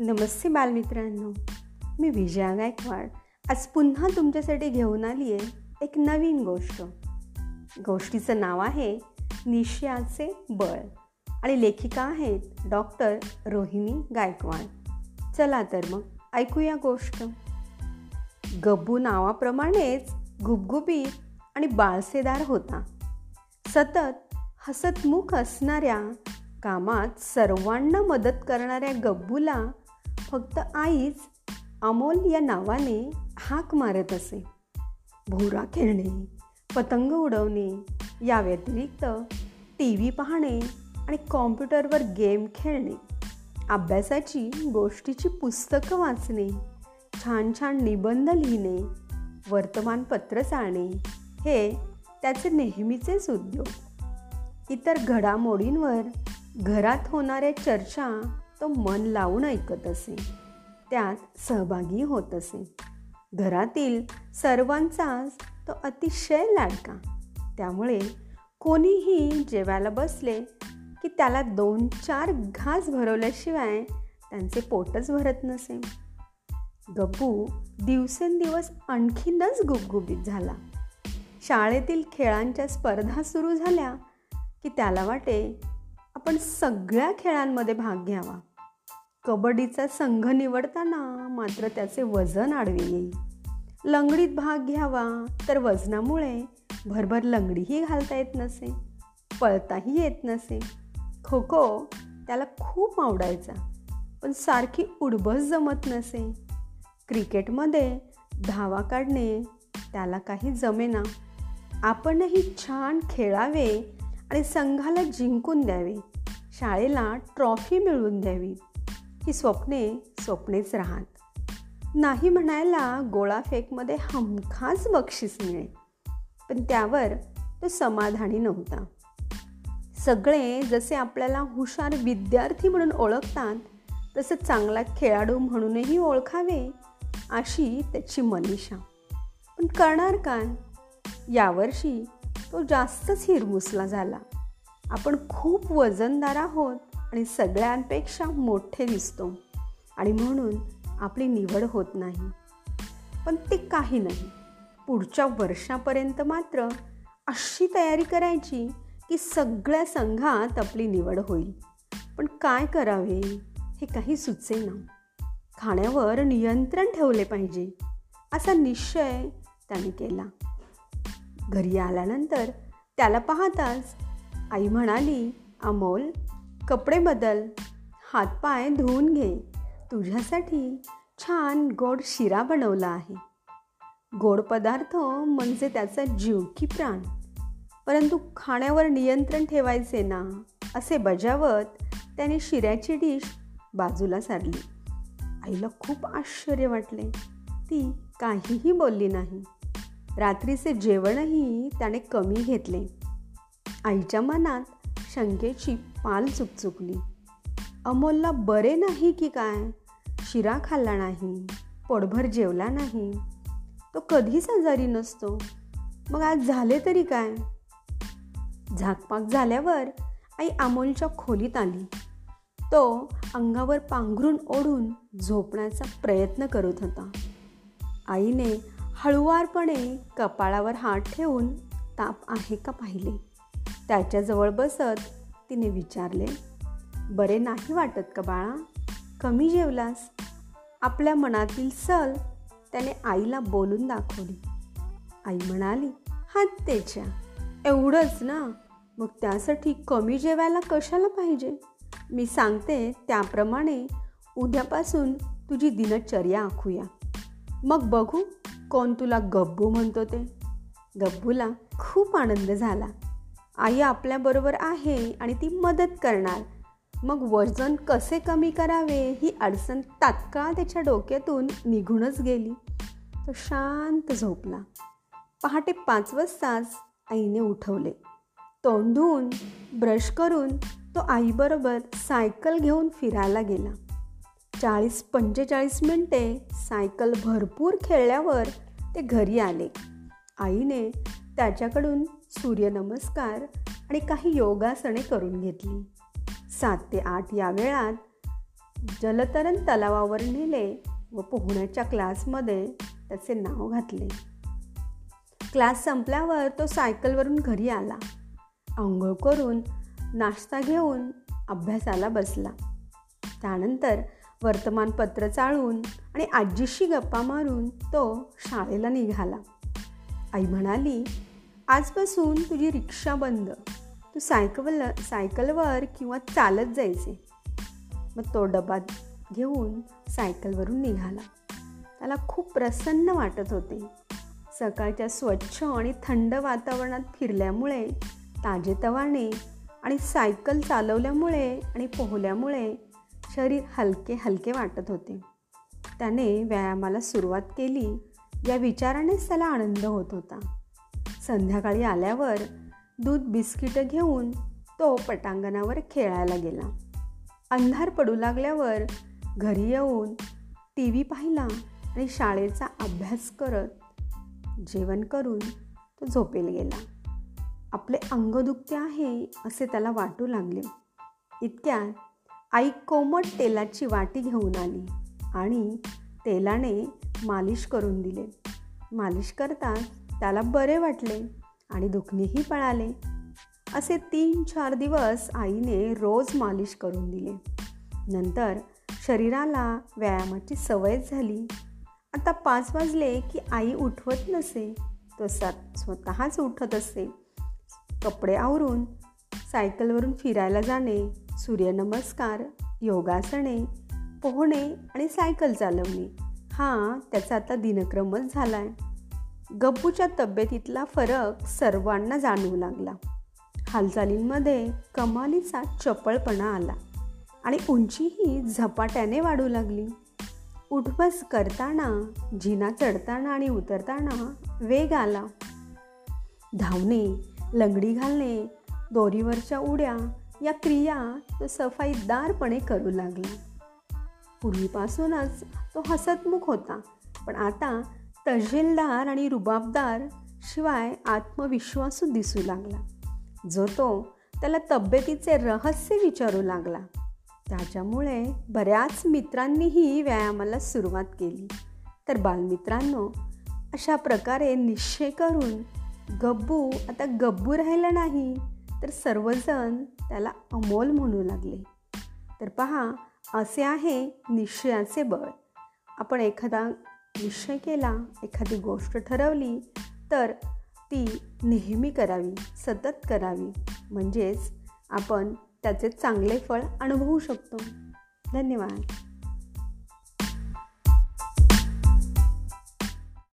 नमस्ते बालमित्रांनो. मी विजया गायकवाड. आज पुन्हा तुमच्यासाठी घेऊन आली आहे एक नवीन गोष्ट. गोष्टीचं नाव आहे निश्याचे बळ. आणि लेखिका आहेत डॉक्टर रोहिणी गायकवाड. चला तर मग ऐकूया गोष्ट. गब्बू नावाप्रमाणेच गुबगुबी आणि बाळसेदार होता. सतत हसतमुख असणाऱ्या कामात सर्वांना मदत करणाऱ्या गब्बूला फक्त आईच अमोल या नावाने हाक मारत असे. भोरा खेळणे पतंग उडवणे या व्यतिरिक्त टी व्ही पाहणे आणि कॉम्प्युटरवर गेम खेळणे अभ्यासाची गोष्टीची पुस्तकं वाचणे छान छान निबंध लिहिणे वर्तमानपत्र चालणे हे त्याचे नेहमीचेच उद्योग. इतर घडामोडींवर घरात होणाऱ्या चर्चा तो मन लावून ऐकत असे. त्यात सहभागी होत असे. घरातील सर्वांचाच तो अतिशय लाडका. त्यामुळे कोणीही जेवायला बसले की त्याला दोन चार घास भरवल्याशिवाय त्यांचे पोटच भरत नसे. गप्पू दिवसेंदिवस आणखीनच गुबगुबीत झाला. शाळेतील खेळांच्या स्पर्धा सुरू झाल्या की त्याला वाटे आपण सगळ्या खेळांमध्ये भाग घ्यावा. कबड्डीचा संघ निवडताना मात्र त्याचे वजन आडवे येईल. लंगडीत भाग घ्यावा तर वजनामुळे भरभर लंगडीही घालता येत नसे पळताही येत नसे. खो खो त्याला खूप आवडायचा पण सारखी उडबस जमत नसे. क्रिकेटमध्ये धावा काढणे त्याला काही जमेना. आपणही छान खेळावे आणि संघाला जिंकून द्यावे शाळेला ट्रॉफी मिळवून द्यावी. ही स्वप्ने स्वप्नेच राहत. नाही म्हणायला गोळाफेकमध्ये हमखास बक्षीस मिळे पण त्यावर तो समाधानी नव्हता. सगळे जसे आपल्याला हुशार विद्यार्थी म्हणून ओळखतात तसं चांगला खेळाडू म्हणूनही ओळखावे अशी त्याची मनीषा. पण करणार काय? यावर्षी तो जास्तच हिरमुसला झाला. आपण खूप वजनदार आहोत आणि सगळ्यांपेक्षा मोठे दिसतो. आणि म्हणून आपली निवड होत नाही. पण ते काही नाही. पुढच्या वर्षापर्यंत मात्र अशी तयारी करायची की सगळ्या संघात आपली निवड होईल. पण काय करावे हे काही सुचेना. खाण्यावर नियंत्रण ठेवले पाहिजे असा निश्चय त्याने केला. घरी आल्यानंतर त्याला पाहताच आई म्हणाली अमोल कपडे बदल हातपाय धुवून घे. तुझ्यासाठी छान गोड शिरा बनवला आहे. गोड पदार्थ म्हणजे त्याचा जीव की प्राण. परंतु खाण्यावर नियंत्रण ठेवायचे ना असे बजावत त्याने शिऱ्याची डिश बाजूला सारली. आईला खूप आश्चर्य वाटले. ती काहीही बोलली नाही. रात्रीचे जेवणही त्याने कमी घेतले. आईच्या मनात शंकेची पाल चुकचुकली. अमोलला बरे नाही की काय? शिरा खाल्ला नाही पोटभर जेवला नाही. तो कधीच आजारी नसतो. मग आज झाले तरी काय? झाकपाक झाल्यावर आई अमोलच्या खोलीत आली. तो अंगावर पांघरून ओढून झोपण्याचा प्रयत्न करत होता. आईने हळुवारपणे कपाळावर हात ठेवून ताप आहे का पाहिले? त्याच्याजवळ बसत तिने विचारले बरे नाही वाटत का बाळा? कमी जेवलास? आपल्या मनातील सल त्याने आईला बोलून दाखवली. आई म्हणाली त्याच्या. एवढंच ना? मग त्यासाठी कमी जेवायला कशाला पाहिजे? मी सांगते त्याप्रमाणे उद्यापासून तुझी दिनचर्या आखूया. मग बघू कोण तुला गब्बू म्हणतो ते. गब्बूला खूप आनंद झाला. आई आपल्याबरोबर आहे आणि ती मदत करणार. मग वजन कसे कमी करावे ही अडचण तात्काळ त्याच्या डोक्यातून निघूनच गेली. तो शांत झोपला. पहाटे पाच वाजताच आईने उठवले. तोंड धुवून ब्रश करून तो आईबरोबर सायकल घेऊन फिरायला गेला. चाळीस पंचेचाळीस मिनटे सायकल भरपूर खेळल्यावर ते घरी आले. आईने त्याच्याकडून सूर्यनमस्कार आणि काही योगासने करून घेतली. सात ते आठ या वेळात जलतरण तलावावर नेले व पोहण्याच्या क्लासमध्ये त्याचे नाव घातले. क्लास संपल्यावर तो सायकलवरून घरी आला. आंघोळ करून नाश्ता घेऊन अभ्यासाला बसला. त्यानंतर वर्तमानपत्र चाळून आणि आजीशी गप्पा मारून तो शाळेला निघाला. आई म्हणाली आजपासून तुझी रिक्षा बंद. तू सायकल सायकलवर किंवा चालत जायचे. मग तो डबा घेऊन सायकलवरून निघाला. त्याला खूप प्रसन्न वाटत होते. सकाळच्या स्वच्छ आणि थंड वातावरणात फिरल्यामुळे ताजेतवाने आणि सायकल चालवल्यामुळे आणि पोहल्यामुळे शरीर हलके हलके वाटत होते. त्याने व्यायामाला सुरुवात केली. या विचारानेच त्याला आनंद होत होता. संध्याकाळी आल्यावर दूध बिस्किटं घेऊन तो पटांगणावर खेळायला गेला. अंधार पडू लागल्यावर घरी येऊन टी व्ही पाहिला आणि शाळेचा अभ्यास करत जेवण करून तो झोपेल गेला. आपले अंग दुखते आहे असे त्याला वाटू लागले. इतक्यात आई कोमट तेलाची वाटी घेऊन आली आणि तेलाने मालिश करून दिले. मालिश करताच त्याला बरे वाटले आणि दुखणेही पळाले. असे तीन चार दिवस आईने रोज मालिश करून दिले. नंतर शरीराला व्यायामाची सवय झाली. आता पाच वाजले की आई उठवत नसे. तो सात स्वतःच उठत असे. कपडे आवरून सायकलवरून फिरायला जाणे सूर्यनमस्कार योगासने पोहणे आणि सायकल चालवणे. हा त्याचा आता दिनक्रमच झाला आहे गब्बूच्या तब्येतीतला फरक सर्वांना जाणवू लागला. हालचालींमध्ये कमालीचा चपळपणा आला आणि उंचीही झपाट्याने वाढू लागली. उठबस करताना जिना चढताना आणि उतरताना वेग आला. धावणे लंगडी घालणे दोरीवरच्या उड्या या क्रिया तो सफाईदारपणे करू लागला. पूर्वीपासूनच तो हसतमुख होता पण आता तजेलदार आणि रुबाबदार शिवाय आत्मविश्वासू दिसू लागला. जो तो त्याला तब्येतीचे रहस्य विचारू लागला. त्याच्यामुळे बऱ्याच मित्रांनीही व्यायामाला सुरुवात केली. तर बालमित्रांनो अशा प्रकारे निश्चय करून गब्बू आता गब्बू राहिला नाही तर सर्वजण त्याला अमोल म्हणू लागले. तर पहा असे आहे निश्चयाचे बळ. आपण एखादा निश्चय केला एखादी गोष्ट ठरवली तर ती नेहमी करावी सतत करावी. म्हणजेच आपण त्याचे चांगले फळ अनुभवू शकतो. धन्यवाद.